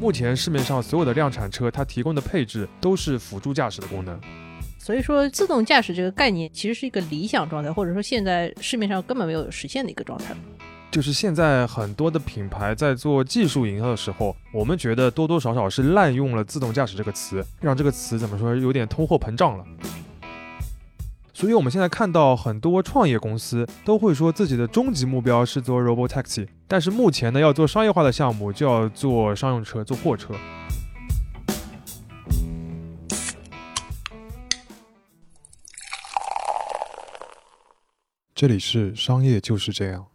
目前市面上所有的量产车，它提供的配置都是辅助驾驶的功能。所以说，自动驾驶这个概念其实是一个理想状态，或者说现在市面上根本没有实现的一个状态。就是现在很多的品牌在做技术营销的时候，我们觉得多多少少是滥用了“自动驾驶”这个词，让这个词怎么说有点通货膨胀了。所以我们现在看到很多创业公司都会说自己的终极目标是做 Robo Taxi，但是目前呢要做商业化的项目就要做商用车、做货车。这里是商业就是这样。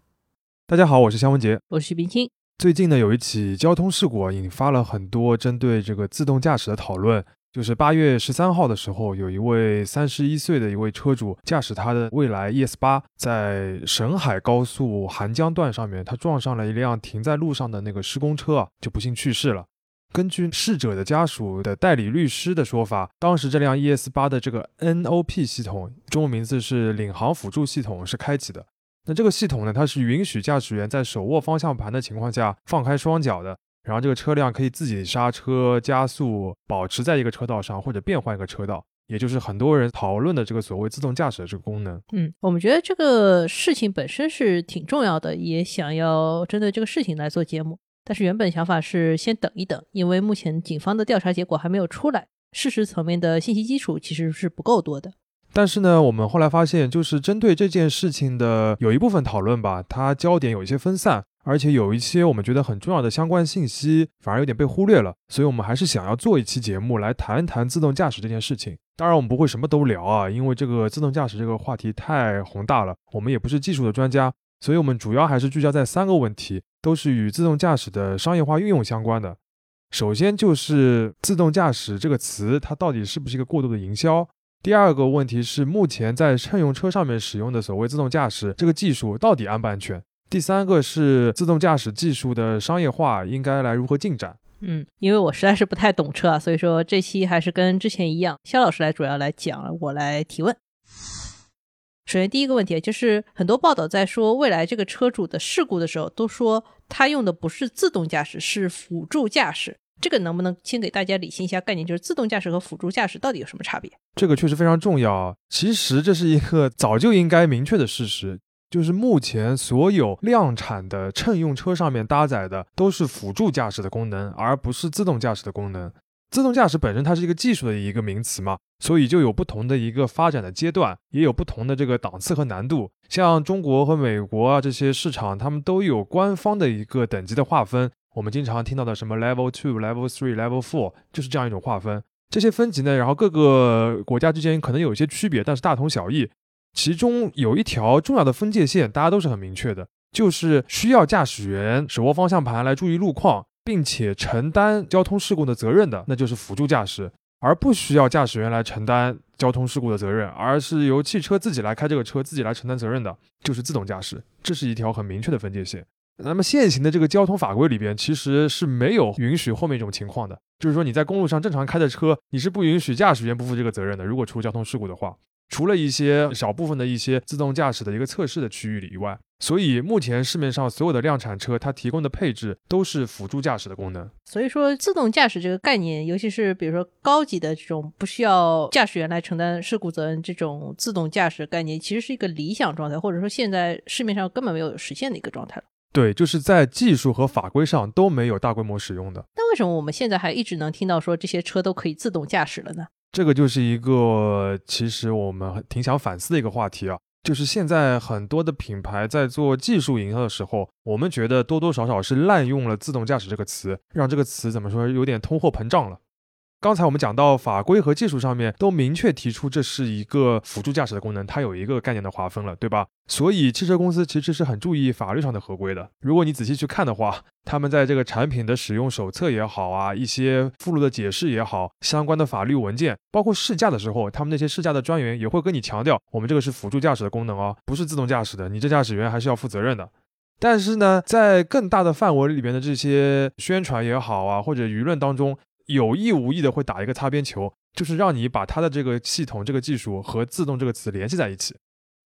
大家好，我是肖文杰，我是冰清。最近呢，有一起交通事故引发了很多针对这个自动驾驶的讨论。就是八月十三号的时候，有一位三十一岁的一位车主驾驶他的蔚来 ES 八，在沈海高速韩江段上面，他撞上了一辆停在路上的那个施工车啊，就不幸去世了。根据逝者的家属的代理律师的说法，当时这辆 ES 八的这个 NOP 系统，中文名字是领航辅助系统，是开启的。那这个系统呢，它是允许驾驶员在手握方向盘的情况下放开双脚的，然后这个车辆可以自己刹车、加速，保持在一个车道上或者变换一个车道，也就是很多人讨论的这个所谓自动驾驶的这个功能。嗯，我们觉得这个事情本身是挺重要的，也想要针对这个事情来做节目。但是原本想法是先等一等，因为目前警方的调查结果还没有出来，事实层面的信息基础其实是不够多的。但是呢，我们后来发现，就是针对这件事情的有一部分讨论吧，它焦点有一些分散，而且有一些我们觉得很重要的相关信息反而有点被忽略了。所以，我们还是想要做一期节目来谈一谈自动驾驶这件事情。当然，我们不会什么都聊啊，因为这个自动驾驶这个话题太宏大了，我们也不是技术的专家，所以我们主要还是聚焦在三个问题，都是与自动驾驶的商业化运用相关的。首先就是自动驾驶这个词，它到底是不是一个过度的营销？第二个问题是，目前在乘用车上面使用的所谓自动驾驶这个技术到底安不安全？第三个是自动驾驶技术的商业化应该来如何进展？嗯，因为我实在是不太懂车啊，所以说这期还是跟之前一样，肖老师来主要来讲，我来提问。首先第一个问题就是很多报道在说未来这个车主的事故的时候，都说他用的不是自动驾驶，是辅助驾驶。这个能不能先给大家理清一下概念？就是自动驾驶和辅助驾驶到底有什么差别？这个确实非常重要。其实这是一个早就应该明确的事实，就是目前所有量产的乘用车上面搭载的都是辅助驾驶的功能，而不是自动驾驶的功能。自动驾驶本身它是一个技术的一个名词嘛，所以就有不同的一个发展的阶段，也有不同的这个档次和难度。像中国和美国啊这些市场，他们都有官方的一个等级的划分。我们经常听到的什么 Level Two、Level Three、Level Four，就是这样一种划分。这些分级呢，然后各个国家之间可能有一些区别，但是大同小异。其中有一条重要的分界线，大家都是很明确的，就是需要驾驶员手握方向盘来注意路况，并且承担交通事故的责任的，那就是辅助驾驶；而不需要驾驶员来承担交通事故的责任，而是由汽车自己来开这个车，自己来承担责任的，就是自动驾驶。这是一条很明确的分界线。那么现行的这个交通法规里边，其实是没有允许后面一种情况的，就是说你在公路上正常开的车，你是不允许驾驶员不负这个责任的。如果出交通事故的话，除了一些少部分的一些自动驾驶的一个测试的区域里以外，所以目前市面上所有的量产车，它提供的配置都是辅助驾驶的功能。所以说，自动驾驶这个概念，尤其是比如说高级的这种不需要驾驶员来承担事故责任这种自动驾驶概念，其实是一个理想状态，或者说现在市面上根本没有实现的一个状态了。对，就是在技术和法规上都没有大规模使用的。那为什么我们现在还一直能听到说这些车都可以自动驾驶了呢？这个就是一个其实我们挺想反思的一个话题啊。就是现在很多的品牌在做技术营销的时候，我们觉得多多少少是滥用了“自动驾驶”这个词，让这个词怎么说有点通货膨胀了。刚才我们讲到法规和技术上面都明确提出这是一个辅助驾驶的功能，它有一个概念的划分了，对吧？所以汽车公司其实是很注意法律上的合规的。如果你仔细去看的话，他们在这个产品的使用手册也好啊，一些附录的解释也好，相关的法律文件，包括试驾的时候，他们那些试驾的专员也会跟你强调，我们这个是辅助驾驶的功能哦，不是自动驾驶的，你这驾驶员还是要负责任的。但是呢，在更大的范围里边的这些宣传也好啊，或者舆论当中。有意无意的会打一个擦边球，就是让你把它的这个系统、这个技术和“自动”这个词联系在一起。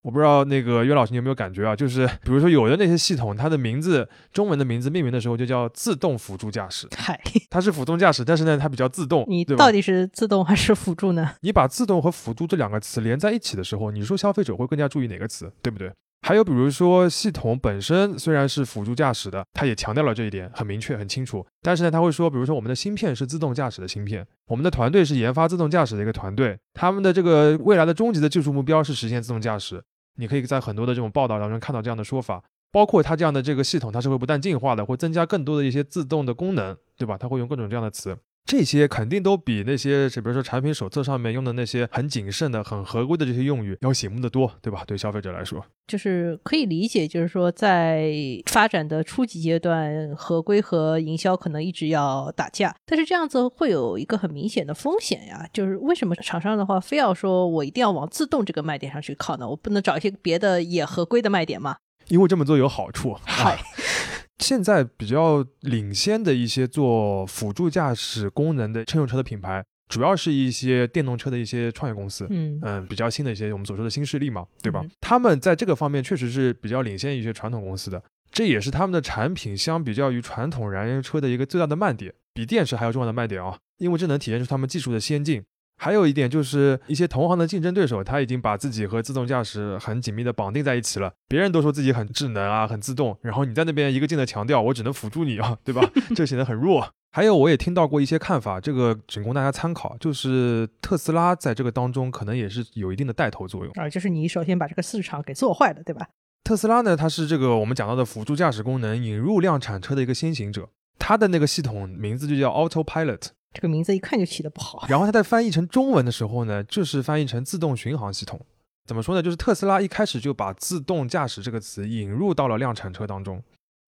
我不知道那个岳老师你有没有感觉啊？就是比如说有的那些系统，它的名字中文的名字命名的时候就叫自动辅助驾驶，嗨，它是辅助驾驶，但是呢它比较自动，你对到？底是自动还是辅助呢？你把自动和辅助这两个词连在一起的时候，你说消费者会更加注意哪个词，对不对？还有比如说系统本身虽然是辅助驾驶的，它也强调了这一点，很明确、很清楚。但是呢，他会说，比如说我们的芯片是自动驾驶的芯片，我们的团队是研发自动驾驶的一个团队，他们的这个未来的终极的技术目标是实现自动驾驶。你可以在很多的这种报道当中看到这样的说法，包括它这样的这个系统，它是会不断进化的，会增加更多的一些自动的功能，对吧？它会用各种这样的词。这些肯定都比那些，比如说产品手册上面用的那些很谨慎的、很合规的这些用语要醒目的多，对吧？对消费者来说，就是可以理解，就是说在发展的初级阶段，合规和营销可能一直要打架，但是这样子会有一个很明显的风险呀，就是为什么厂商的话非要说我一定要往自动这个卖点上去靠呢？我不能找一些别的也合规的卖点吗？因为这么做有好处。嗨，现在比较领先的一些做辅助驾驶功能的乘用车的品牌，主要是一些电动车的一些创业公司。嗯嗯，比较新的一些我们所说的新势力嘛，对吧？嗯他们在这个方面确实是比较领先一些传统公司的，这也是他们的产品相比较于传统燃油车的一个最大的卖点，比电池还要重要的卖点啊，因为这能体现出他们技术的先进。还有一点就是，一些同行的竞争对手，他已经把自己和自动驾驶很紧密的绑定在一起了。别人都说自己很智能啊，很自动，然后你在那边一个劲的强调，我只能辅助你啊，对吧？这显得很弱。还有，我也听到过一些看法，这个仅供大家参考，就是特斯拉在这个当中可能也是有一定的带头作用。啊，就是你首先把这个市场给做坏了，对吧？特斯拉呢，它是这个我们讲到的辅助驾驶功能引入量产车的一个先行者，它的那个系统名字就叫 Autopilot。这个名字一看就起的不好。然后它在翻译成中文的时候呢，就是翻译成自动巡航系统。怎么说呢？就是特斯拉一开始就把自动驾驶这个词引入到了量产车当中，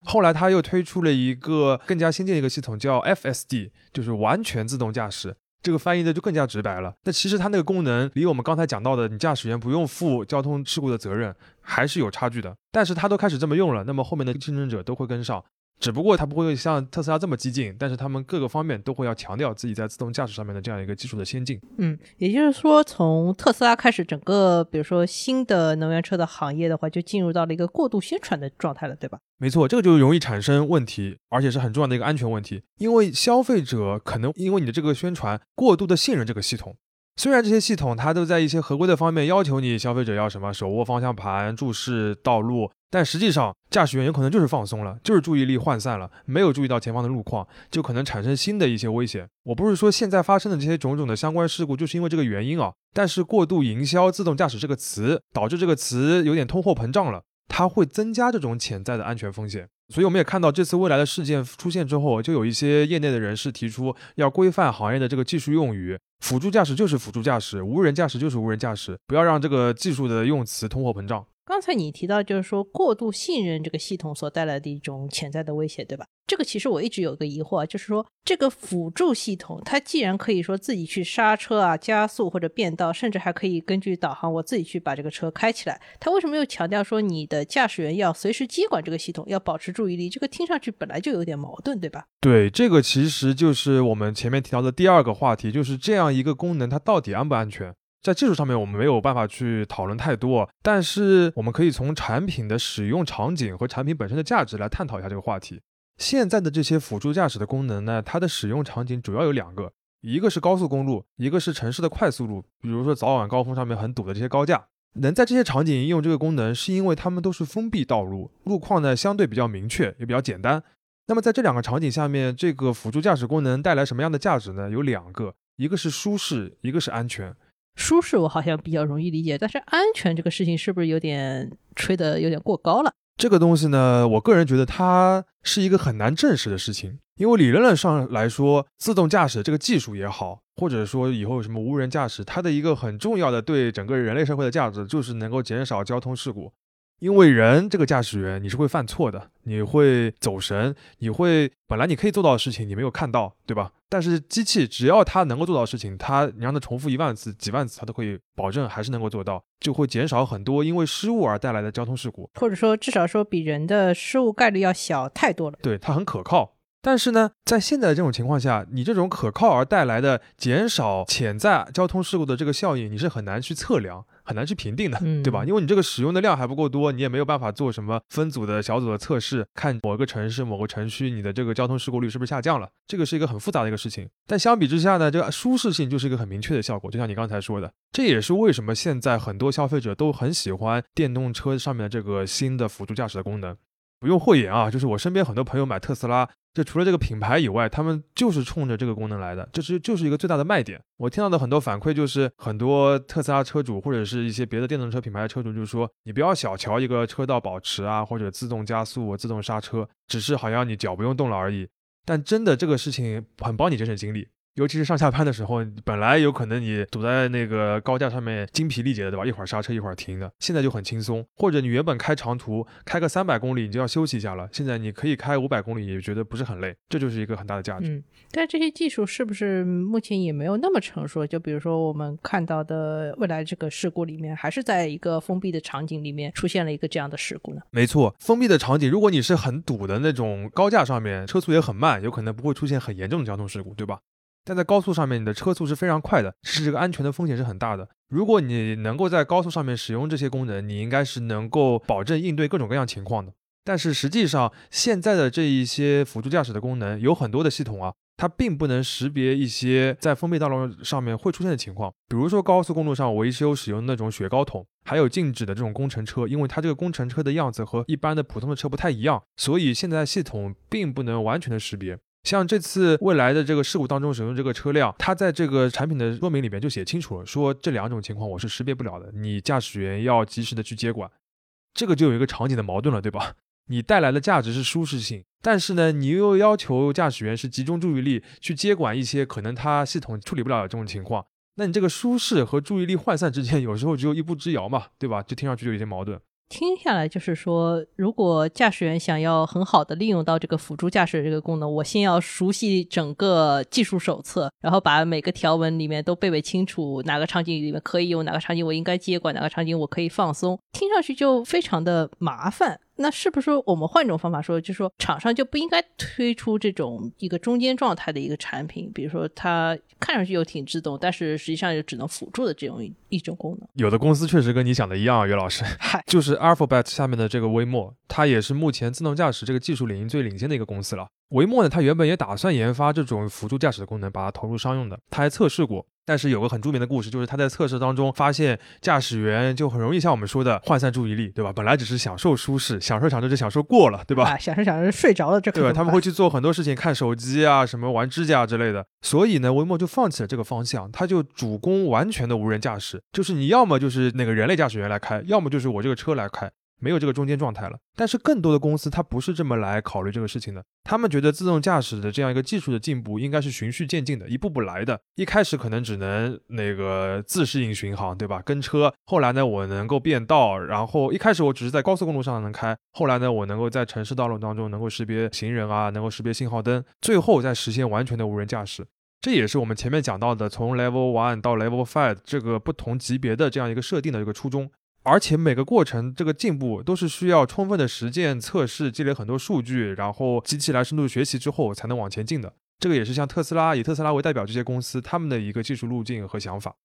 后来他又推出了一个更加先进的一个系统，叫 FSD，就是完全自动驾驶。这个翻译的就更加直白了。那其实它那个功能离我们刚才讲到的，你驾驶员不用负交通事故的责任，还是有差距的。但是它都开始这么用了，那么后面的竞争者都会跟上。只不过它不会像特斯拉这么激进，但是他们各个方面都会要强调自己在自动驾驶上面的这样一个技术的先进。嗯，也就是说，从特斯拉开始，整个比如说新的能源车的行业的话，就进入到了一个过度宣传的状态了，对吧？没错，这个就容易产生问题，而且是很重要的一个安全问题。因为消费者可能因为你的这个宣传过度的信任这个系统，虽然这些系统它都在一些合规的方面要求你消费者要什么手握方向盘、注视道路，但实际上驾驶员有可能就是放松了，就是注意力涣散了，没有注意到前方的路况，就可能产生新的一些危险。我不是说现在发生的这些种种的相关事故就是因为这个原因啊，但是过度营销自动驾驶这个词，导致这个词有点通货膨胀了。它会增加这种潜在的安全风险。所以我们也看到，这次未来的事件出现之后，就有一些业内的人士提出要规范行业的这个技术用语，辅助驾驶就是辅助驾驶，无人驾驶就是无人驾驶，不要让这个技术的用词通货膨胀。刚才你提到，就是说过度信任这个系统所带来的一种潜在的威胁，对吧？这个其实我一直有个疑惑，就是说这个辅助系统，它既然可以说自己去刹车啊、加速或者变道，甚至还可以根据导航我自己去把这个车开起来，它为什么又强调说你的驾驶员要随时接管这个系统，要保持注意力？这个听上去本来就有点矛盾，对吧？对，这个其实就是我们前面提到的第二个话题，就是这样一个功能它到底安不安全？在技术上面我们没有办法去讨论太多，但是我们可以从产品的使用场景和产品本身的价值来探讨一下这个话题。现在的这些辅助驾驶的功能呢，它的使用场景主要有两个，一个是高速公路，一个是城市的快速路，比如说早晚高峰上面很堵的这些高架。能在这些场景应用这个功能，是因为它们都是封闭道路，路况呢相对比较明确，也比较简单。那么在这两个场景下面，这个辅助驾驶功能带来什么样的价值呢？有两个，一个是舒适，一个是安全。舒适我好像比较容易理解，但是安全这个事情是不是有点吹的有点过高了？这个东西呢，我个人觉得它是一个很难证实的事情，因为理论上来说，自动驾驶这个技术也好，或者说以后有什么无人驾驶，它的一个很重要的对整个人类社会的价值，就是能够减少交通事故。因为人这个驾驶员你是会犯错的，你会走神，你会本来你可以做到的事情你没有看到，对吧？但是机器只要它能够做到的事情，它你让它重复一万次、几万次，它都可以保证还是能够做到，就会减少很多因为失误而带来的交通事故。或者说至少说比人的失误概率要小太多了。对，它很可靠。但是呢，在现在的这种情况下，你这种可靠而带来的减少潜在交通事故的这个效应，你是很难去测量、很很难去评定的，嗯对吧？因为你这个使用的量还不够多，你也没有办法做什么分组的小组的测试，看某个城市某个城区你的这个交通事故率是不是下降了，这个是一个很复杂的一个事情。但相比之下呢，这个舒适性就是一个很明确的效果，就像你刚才说的，这也是为什么现在很多消费者都很喜欢电动车上面的这个新的辅助驾驶的功能。不用讳言啊，就是我身边很多朋友买特斯拉，这除了这个品牌以外，他们就是冲着这个功能来的，这是就是一个最大的卖点。我听到的很多反馈就是，很多特斯拉车主或者是一些别的电动车品牌的车主，就说你不要小瞧一个车道保持啊，或者自动加速、自动刹车，只是好像你脚不用动了而已。但真的这个事情很帮你节省精力。尤其是上下班的时候，本来有可能你堵在那个高架上面精疲力竭的，对吧？一会儿刹车一会儿停的，现在就很轻松。或者你原本开长途开个三百公里，你就要休息一下了，现在你可以开五百公里，也觉得不是很累，这就是一个很大的价值。嗯，但这些技术是不是目前也没有那么成熟？就比如说我们看到的未来这个事故里面，还是在一个封闭的场景里面出现了一个这样的事故呢？没错，封闭的场景，如果你是很堵的那种高架上面，车速也很慢，有可能不会出现很严重的交通事故，对吧？但在高速上面，你的车速是非常快的，是这个安全的风险是很大的。如果你能够在高速上面使用这些功能，你应该是能够保证应对各种各样情况的。但是实际上，现在的这一些辅助驾驶的功能，有很多的系统啊，它并不能识别一些在封闭道路上面会出现的情况，比如说高速公路上维修使用那种雪糕桶，还有静止的这种工程车，因为它这个工程车的样子和一般的普通的车不太一样，所以现在系统并不能完全的识别。像这次未来的这个事故当中使用这个车辆，它在这个产品的说明里面就写清楚了，说这两种情况我是识别不了的，你驾驶员要及时的去接管。这个就有一个场景的矛盾了，对吧？你带来的价值是舒适性，但是呢，你又要求驾驶员是集中注意力去接管一些可能他系统处理不了的这种情况，那你这个舒适和注意力涣散之间，有时候只有一步之遥嘛，对吧？就听上去就有些矛盾。听下来就是说，如果驾驶员想要很好的利用到这个辅助驾驶这个功能，我先要熟悉整个技术手册，然后把每个条文里面都背背清楚，哪个场景里面可以用，哪个场景我应该接管，哪个场景我可以放松，听上去就非常的麻烦。那是不是我们换一种方法说，就是说厂商就不应该推出这种一个中间状态的一个产品，比如说它看上去又挺自动，但是实际上又只能辅助的这种一种功能？有的公司确实跟你想的一样啊，岳老师，嗨，就是 Alphabet 下面的这个微墨，它也是目前自动驾驶这个技术领域最领先的一个公司了。维默呢，它原本也打算研发这种辅助驾驶的功能，把它投入商用的，它还测试过。但是有个很著名的故事，就是他在测试当中发现，驾驶员就很容易像我们说的涣散注意力，对吧？本来只是享受舒适，享受享受就享受过了，对吧？啊，想着想着睡着了，这可对他们会去做很多事情，看手机啊，什么玩指甲之类的。所以呢，维默就放弃了这个方向，他就主攻完全的无人驾驶，就是你要么就是那个人类驾驶员来开，要么就是我这个车来开。没有这个中间状态了，但是更多的公司它不是这么来考虑这个事情的，他们觉得自动驾驶的这样一个技术的进步应该是循序渐进的，一步步来的。一开始可能只能那个自适应巡航，对吧？跟车。后来呢，我能够变道，然后一开始我只是在高速公路上能开，后来呢，我能够在城市道路当中能够识别行人啊，能够识别信号灯，最后再实现完全的无人驾驶。这也是我们前面讲到的，从 Level One 到 Level Five 这个不同级别的这样一个设定的一个初衷。而且每个过程这个进步都是需要充分的实践测试，积累很多数据，然后机器来深度学习之后才能往前进的。这个也是像特斯拉以特斯拉为代表这些公司他们的一个技术路径和想法。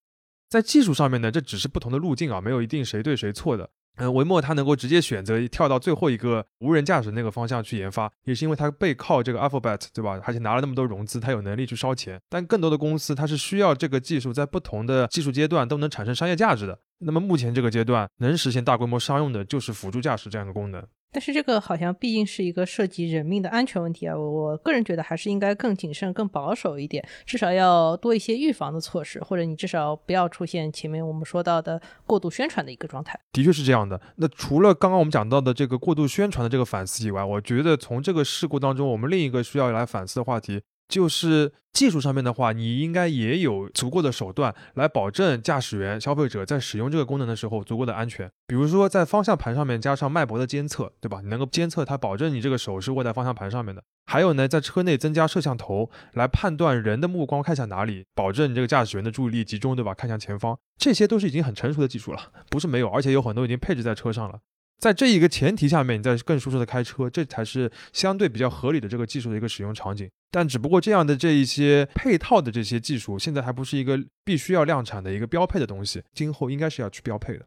在技术上面呢，这只是不同的路径啊，没有一定谁对谁错的。嗯，维默它能够直接选择跳到最后一个无人驾驶那个方向去研发，也是因为它背靠这个 Alphabet，对吧？而且拿了那么多融资，它有能力去烧钱。但更多的公司它是需要这个技术在不同的技术阶段都能产生商业价值的。那么目前这个阶段能实现大规模商用的就是辅助驾驶这样一个功能。但是这个好像毕竟是一个涉及人命的安全问题啊，我我个人觉得还是应该更谨慎、更保守一点，至少要多一些预防的措施，或者你至少不要出现前面我们说到的过度宣传的一个状态。的确是这样的。那除了刚刚我们讲到的这个过度宣传的这个反思以外，我觉得从这个事故当中，我们另一个需要来反思的话题。就是技术上面的话，你应该也有足够的手段来保证驾驶员、消费者在使用这个功能的时候足够的安全。比如说，在方向盘上面加上脉搏的监测，对吧？你能够监测它，保证你这个手是握在方向盘上面的。还有呢，在车内增加摄像头来判断人的目光看向哪里，保证你这个驾驶员的注意力集中，对吧？看向前方，这些都是已经很成熟的技术了，不是没有，而且有很多已经配置在车上了。在这一个前提下面，你再更舒适的开车，这才是相对比较合理的这个技术的一个使用场景。但只不过这样的这一些配套的这些技术，现在还不是一个必须要量产的一个标配的东西，今后应该是要去标配的。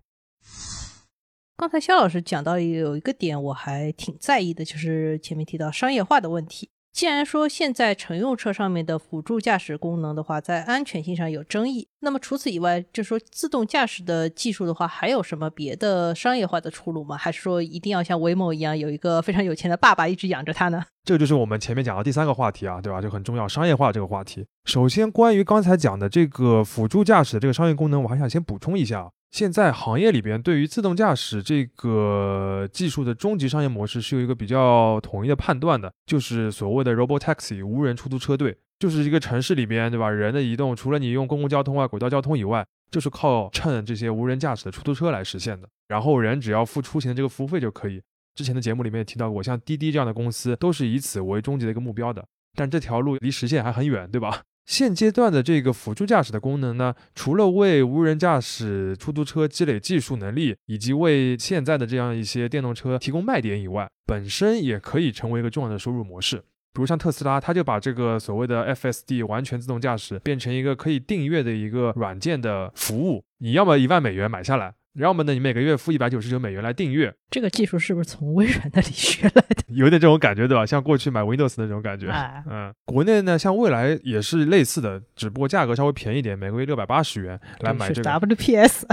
刚才肖老师讲到有一个点，我还挺在意的，就是前面提到商业化的问题。既然说现在乘用车上面的辅助驾驶功能的话，在安全性上有争议，那么除此以外，就说自动驾驶的技术的话，还有什么别的商业化的出路吗？还是说一定要像威某一样有一个非常有钱的爸爸一直养着它呢？这就是我们前面讲的第三个话题啊，对吧？就很重要，商业化这个话题。首先，关于刚才讲的这个辅助驾驶的这个商业功能，我还想先补充一下。现在行业里边对于自动驾驶这个技术的终极商业模式是有一个比较统一的判断的，就是所谓的 robotaxi 无人出租车队，就是一个城市里边，对吧？人的移动除了你用公共交通啊、轨道交通以外，就是靠乘这些无人驾驶的出租车来实现的。然后人只要付出行的这个服务费就可以。之前的节目里面也提到过，像滴滴这样的公司都是以此为终极的一个目标的，但这条路离实现还很远，对吧？现阶段的这个辅助驾驶的功能呢，除了为无人驾驶出租车积累技术能力，以及为现在的这样一些电动车提供卖点以外，本身也可以成为一个重要的收入模式。比如像特斯拉，它就把这个所谓的 FSD 完全自动驾驶变成一个可以订阅的一个软件的服务，你要么一万美元买下来。要么呢，你每个月付一百九十九美元来订阅。这个技术是不是从微软那里学来的？有点这种感觉，对吧？像过去买 Windows 的那种感觉。嗯，国内呢，像未来也是类似的，只不过价格稍微便宜点，每个月六百八十元来买这个 WPS，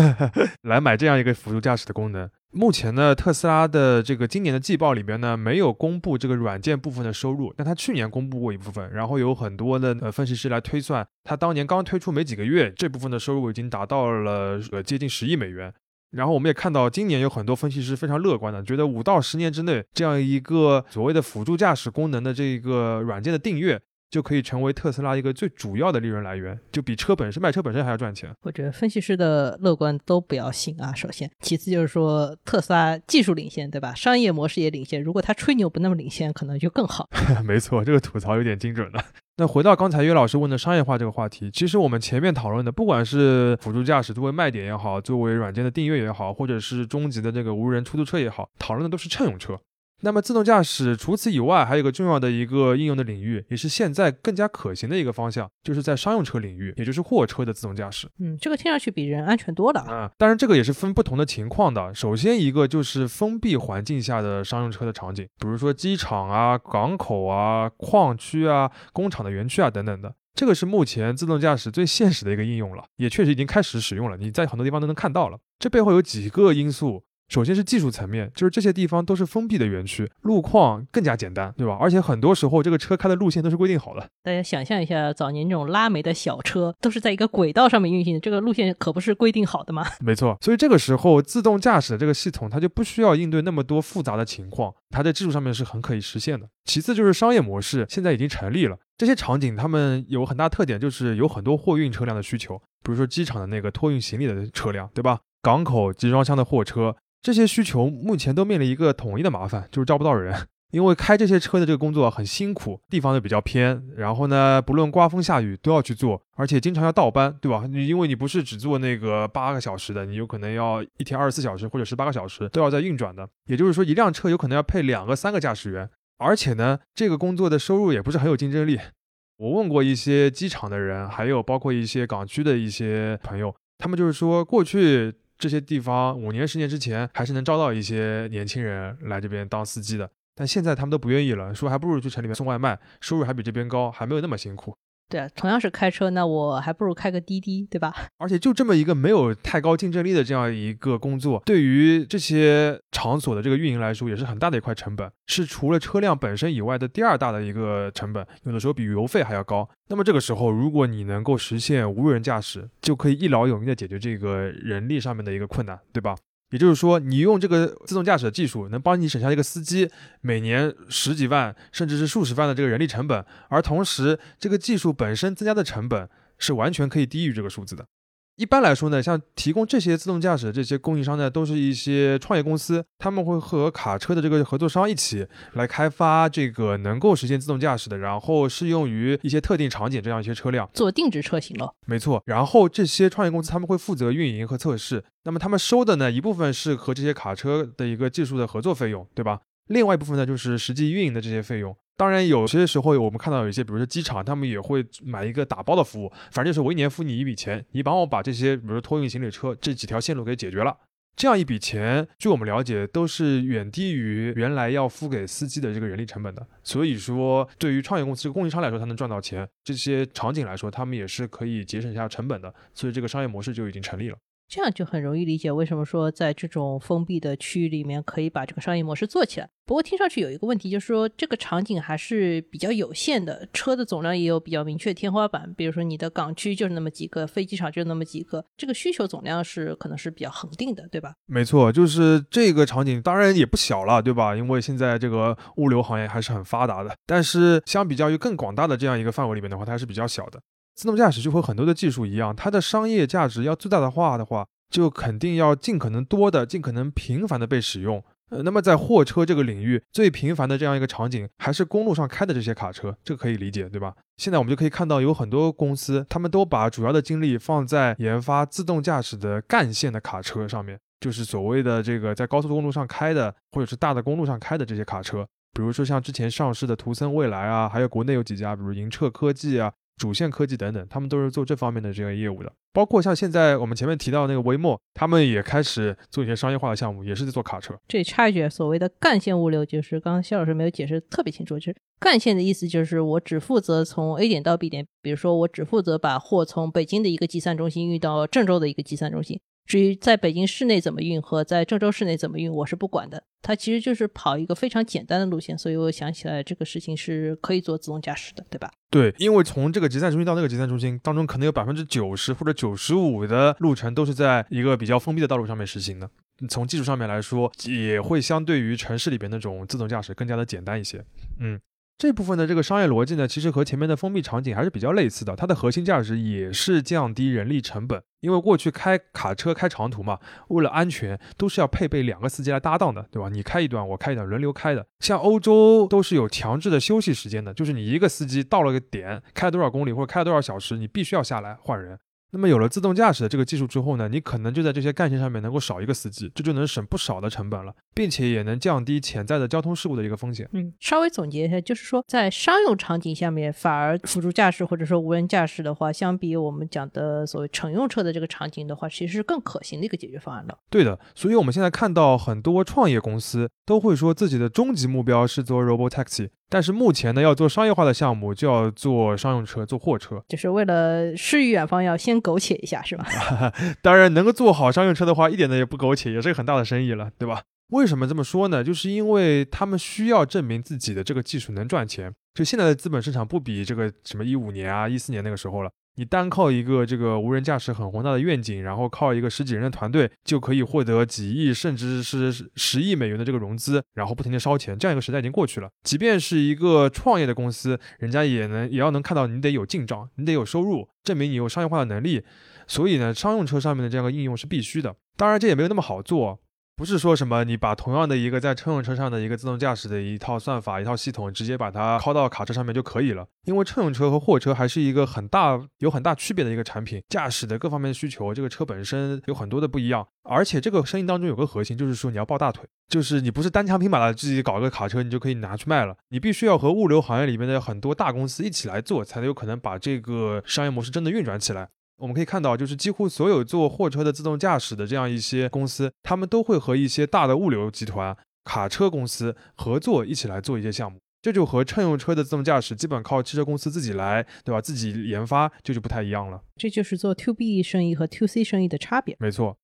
来买这样一个辅助驾驶的功能。目前呢，特斯拉的这个今年的季报里边呢，没有公布这个软件部分的收入，但它去年公布过一部分，然后有很多的呃分析师来推算，它当年刚推出没几个月，这部分的收入已经达到了呃接近十亿美元。然后我们也看到，今年有很多分析师非常乐观的，觉得五到十年之内，这样一个所谓的辅助驾驶功能的这个软件的订阅。就可以成为特斯拉一个最主要的利润来源，就比车本身卖车本身还要赚钱。我觉得分析师的乐观都不要信啊。首先，其次就是说特斯拉技术领先，对吧？商业模式也领先。如果他吹牛不那么领先，可能就更好。没错，这个吐槽有点精准了。那回到刚才岳老师问的商业化这个话题，其实我们前面讨论的，不管是辅助驾驶作为卖点也好，作为软件的订阅也好，或者是终极的这个无人出租车也好，讨论的都是乘用车。那么自动驾驶除此以外，还有一个重要的一个应用的领域，也是现在更加可行的一个方向，就是在商用车领域，也就是货车的自动驾驶。嗯，这个听上去比人安全多了啊。当然，这个也是分不同的情况的。首先一个就是封闭环境下的商用车的场景，比如说机场啊、港口啊、矿区啊、工厂的园区啊等等的，这个是目前自动驾驶最现实的一个应用了，也确实已经开始使用了。你在很多地方都能看到了。这背后有几个因素。首先是技术层面，就是这些地方都是封闭的园区，路况更加简单，对吧？而且很多时候这个车开的路线都是规定好的。大家想象一下，早年这种拉煤的小车都是在一个轨道上面运行的，这个路线可不是规定好的吗？没错，所以这个时候自动驾驶的这个系统，它就不需要应对那么多复杂的情况，它在技术上面是很可以实现的。其次就是商业模式现在已经成立了，这些场景他们有很大特点，就是有很多货运车辆的需求，比如说机场的那个托运行李的车辆，对吧？港口集装箱的货车。这些需求目前都面临一个统一的麻烦，就是招不到人，因为开这些车的这个工作很辛苦，地方又比较偏，然后呢，不论刮风下雨都要去做，而且经常要倒班，对吧？你因为你不是只做那个八个小时的，你有可能要一天二十四小时或者十八个小时都要在运转的，也就是说一辆车有可能要配两个、三个驾驶员，而且呢，这个工作的收入也不是很有竞争力。我问过一些机场的人，还有包括一些港区的一些朋友，他们就是说过去。这些地方五年、十年之前还是能招到一些年轻人来这边当司机的，但现在他们都不愿意了，说还不如去城里面送外卖，收入还比这边高，还没有那么辛苦。对，同样是开车，那我还不如开个滴滴，对吧？而且就这么一个没有太高竞争力的这样一个工作，对于这些场所的这个运营来说，也是很大的一块成本，是除了车辆本身以外的第二大的一个成本，有的时候比油费还要高。那么这个时候，如果你能够实现无人驾驶，就可以一劳永逸的解决这个人力上面的一个困难，对吧？也就是说，你用这个自动驾驶的技术，能帮你省下一个司机每年十几万，甚至是数十万的这个人力成本，而同时，这个技术本身增加的成本是完全可以低于这个数字的。一般来说呢，像提供这些自动驾驶的这些供应商呢，都是一些创业公司，他们会和卡车的这个合作商一起来开发这个能够实现自动驾驶的，然后适用于一些特定场景这样一些车辆，做定制车型了。没错，然后这些创业公司他们会负责运营和测试，那么他们收的呢一部分是和这些卡车的一个技术的合作费用，对吧？另外一部分呢就是实际运营的这些费用。当然，有些时候我们看到有一些，比如说机场，他们也会买一个打包的服务，反正就是我一年付你一笔钱，你帮我把这些，比如说托运行李车这几条线路给解决了。这样一笔钱，据我们了解，都是远低于原来要付给司机的这个人力成本的。所以说，对于创业公司、供应商来说，他能赚到钱；这些场景来说，他们也是可以节省下成本的。所以这个商业模式就已经成立了。这样就很容易理解为什么说在这种封闭的区域里面可以把这个商业模式做起来。不过听上去有一个问题，就是说这个场景还是比较有限的，车的总量也有比较明确的天花板。比如说你的港区就是那么几个，飞机场就那么几个，这个需求总量是可能是比较恒定的，对吧？没错，就是这个场景当然也不小了，对吧？因为现在这个物流行业还是很发达的，但是相比较于更广大的这样一个范围里面的话，它还是比较小的。自动驾驶就和很多的技术一样，它的商业价值要最大的化的话。就肯定要尽可能多的、尽可能频繁的被使用。呃，那么在货车这个领域，最频繁的这样一个场景，还是公路上开的这些卡车，这个可以理解，对吧？现在我们就可以看到，有很多公司，他们都把主要的精力放在研发自动驾驶的干线的卡车上面，就是所谓的这个在高速公路上开的，或者是大的公路上开的这些卡车。比如说像之前上市的图森未来啊，还有国内有几家，比如银澈科技啊。主线科技等等，他们都是做这方面的这个业务的。包括像现在我们前面提到那个维莫，他们也开始做一些商业化的项目，也是在做卡车。这里插一句，所谓的干线物流，就是刚刚肖老师没有解释特别清楚，就是干线的意思就是我只负责从 A 点到 B 点，比如说我只负责把货从北京的一个集散中心运到郑州的一个集散中心。至于在北京市内怎么运和在郑州市内怎么运，我是不管的。它其实就是跑一个非常简单的路线，所以我想起来这个事情是可以做自动驾驶的，对吧？对，因为从这个集散中心到那个集散中心当中，可能有百分之九十或者九十五的路程都是在一个比较封闭的道路上面实行的。从技术上面来说，也会相对于城市里边那种自动驾驶更加的简单一些。嗯。这部分的这个商业逻辑呢，其实和前面的封闭场景还是比较类似的。它的核心价值也是降低人力成本，因为过去开卡车开长途嘛，为了安全都是要配备两个司机来搭档的，对吧？你开一段，我开一段，轮流开的。像欧洲都是有强制的休息时间的，就是你一个司机到了个点，开了多少公里或者开了多少小时，你必须要下来换人。那么有了自动驾驶的这个技术之后呢，你可能就在这些干线上面能够少一个司机，这就能省不少的成本了，并且也能降低潜在的交通事故的一个风险。嗯，稍微总结一下，就是说在商用场景下面，反而辅助驾驶或者说无人驾驶的话，相比我们讲的所谓乘用车的这个场景的话，其实是更可行的一个解决方案了。对的，所以我们现在看到很多创业公司都会说自己的终极目标是做 Robo Taxi。但是目前呢，要做商业化的项目，就要做商用车、做货车，就是为了诗与远方，要先苟且一下，是吧？当然，能够做好商用车的话，一点呢也不苟且，也是个很大的生意了，对吧？为什么这么说呢？就是因为他们需要证明自己的这个技术能赚钱。就现在的资本市场不比这个什么一五年啊、一四年那个时候了。你单靠一个这个无人驾驶很宏大的愿景，然后靠一个十几人的团队，就可以获得几亿甚至是十亿美元的这个融资，然后不停的烧钱，这样一个时代已经过去了。即便是一个创业的公司，人家也能也要能看到你得有进账，你得有收入，证明你有商业化的能力。所以呢，商用车上面的这样一个应用是必须的。当然，这也没有那么好做。不是说什么你把同样的一个在乘用车上的一个自动驾驶的一套算法、一套系统，直接把它拷到卡车上面就可以了。因为乘用车和货车还是一个很大、有很大区别的一个产品，驾驶的各方面需求，这个车本身有很多的不一样。而且这个生意当中有个核心，就是说你要抱大腿，就是你不是单枪匹马的自己搞个卡车，你就可以拿去卖了。你必须要和物流行业里面的很多大公司一起来做，才有可能把这个商业模式真的运转起来。我们可以看到，就是几乎所有做货车的自动驾驶的这样一些公司，他们都会和一些大的物流集团、卡车公司合作，一起来做一些项目。这就和乘用车的自动驾驶基本靠汽车公司自己来，对吧？自己研发，这就不太一样了。这就是做 To B 生意和 To C 生意的差别。没错。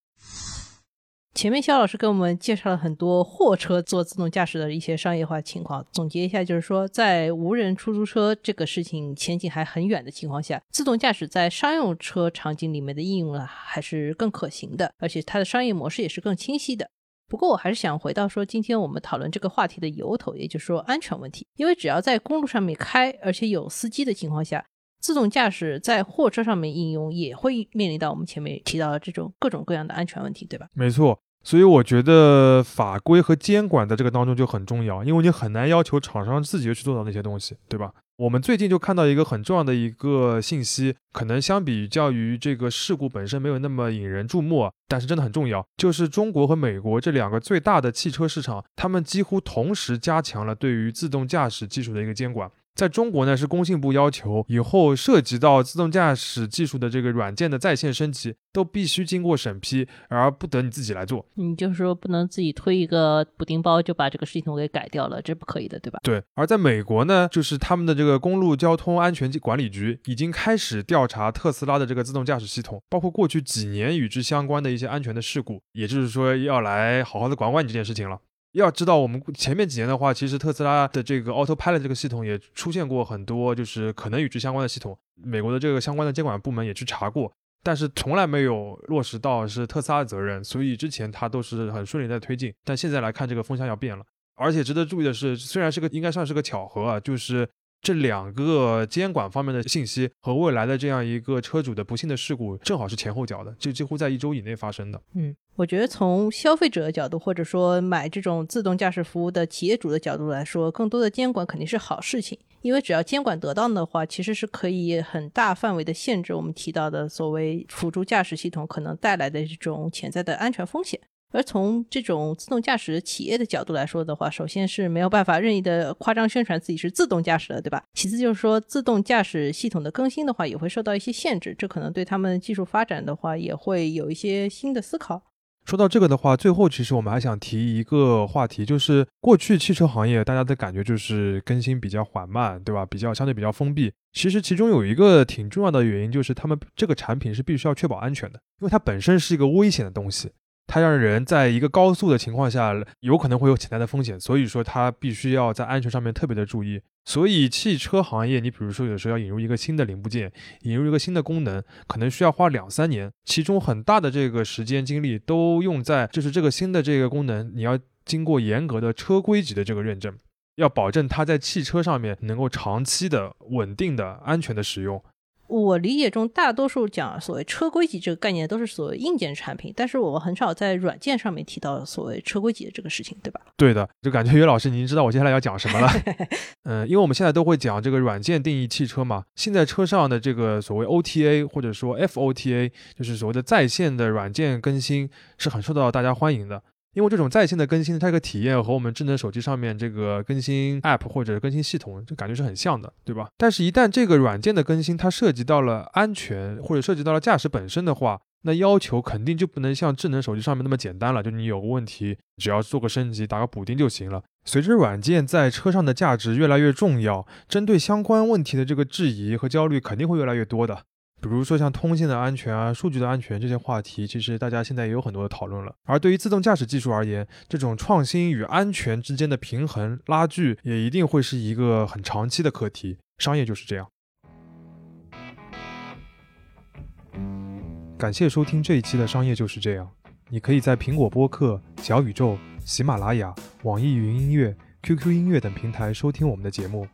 前面肖老师给我们介绍了很多货车做自动驾驶的一些商业化情况。总结一下，就是说，在无人出租车这个事情前景还很远的情况下，自动驾驶在商用车场景里面的应用呢，还是更可行的，而且它的商业模式也是更清晰的。不过，我还是想回到说，今天我们讨论这个话题的由头，也就是说安全问题。因为只要在公路上面开，而且有司机的情况下，自动驾驶在货车上面应用，也会面临到我们前面提到的这种各种各样的安全问题，对吧？没错。所以我觉得法规和监管在这个当中就很重要，因为你很难要求厂商自己去做到那些东西，对吧？我们最近就看到一个很重要的一个信息，可能相比较于这个事故本身没有那么引人注目，但是真的很重要，就是中国和美国这两个最大的汽车市场，他们几乎同时加强了对于自动驾驶技术的一个监管。在中国呢，是工信部要求以后涉及到自动驾驶技术的这个软件的在线升级，都必须经过审批，而不得你自己来做。你就是说不能自己推一个补丁包就把这个系统给改掉了，这不可以的，对吧？对。而在美国呢，就是他们的这个公路交通安全管理局已经开始调查特斯拉的这个自动驾驶系统，包括过去几年与之相关的一些安全的事故，也就是说要来好好的管管你这件事情了。要知道，我们前面几年的话，其实特斯拉的这个 Autopilot 这个系统也出现过很多，就是可能与之相关的系统。美国的这个相关的监管部门也去查过，但是从来没有落实到是特斯拉的责任，所以之前它都是很顺利在推进。但现在来看，这个风向要变了。而且值得注意的是，虽然是个应该算是个巧合啊，就是。这两个监管方面的信息和未来的这样一个车主的不幸的事故，正好是前后脚的，就几乎在一周以内发生的。嗯，我觉得从消费者的角度，或者说买这种自动驾驶服务的企业主的角度来说，更多的监管肯定是好事情，因为只要监管得当的话，其实是可以很大范围的限制我们提到的所谓辅助驾驶系统可能带来的这种潜在的安全风险。而从这种自动驾驶企业的角度来说的话，首先是没有办法任意的夸张宣传自己是自动驾驶的，对吧？其次就是说，自动驾驶系统的更新的话，也会受到一些限制，这可能对他们技术发展的话，也会有一些新的思考。说到这个的话，最后其实我们还想提一个话题，就是过去汽车行业大家的感觉就是更新比较缓慢，对吧？比较相对比较封闭。其实其中有一个挺重要的原因，就是他们这个产品是必须要确保安全的，因为它本身是一个危险的东西。它让人在一个高速的情况下，有可能会有潜在的风险，所以说它必须要在安全上面特别的注意。所以汽车行业，你比如说有时候要引入一个新的零部件，引入一个新的功能，可能需要花两三年，其中很大的这个时间精力都用在就是这个新的这个功能，你要经过严格的车规级的这个认证，要保证它在汽车上面能够长期的、稳定的、安全的使用。我理解中，大多数讲所谓车规级这个概念都是所谓硬件产品，但是我们很少在软件上面提到所谓车规级的这个事情，对吧？对的，就感觉 岳老师，您知道我接下来要讲什么了。嗯，因为我们现在都会讲这个软件定义汽车嘛，现在车上的这个所谓 OTA 或者说 FOTA，就是所谓的在线的软件更新，是很受到大家欢迎的。因为这种在线的更新，它这个体验和我们智能手机上面这个更新 App 或者更新系统，就感觉是很像的，对吧？但是，一旦这个软件的更新它涉及到了安全或者涉及到了驾驶本身的话，那要求肯定就不能像智能手机上面那么简单了。就你有个问题，只要做个升级，打个补丁就行了。随着软件在车上的价值越来越重要，针对相关问题的这个质疑和焦虑肯定会越来越多的。比如说像通信的安全啊、数据的安全这些话题，其实大家现在也有很多的讨论了。而对于自动驾驶技术而言，这种创新与安全之间的平衡拉锯，也一定会是一个很长期的课题。商业就是这样。感谢收听这一期的《商业就是这样》，你可以在苹果播客、小宇宙、喜马拉雅、网易云音乐、QQ 音乐等平台收听我们的节目。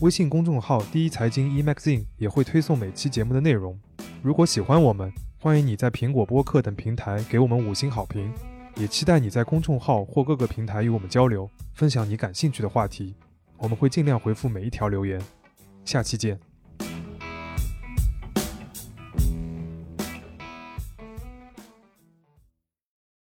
微信公众号“第一财经 eMagazine” 也会推送每期节目的内容。如果喜欢我们，欢迎你在苹果播客等平台给我们五星好评。也期待你在公众号或各个平台与我们交流，分享你感兴趣的话题。我们会尽量回复每一条留言。下期见。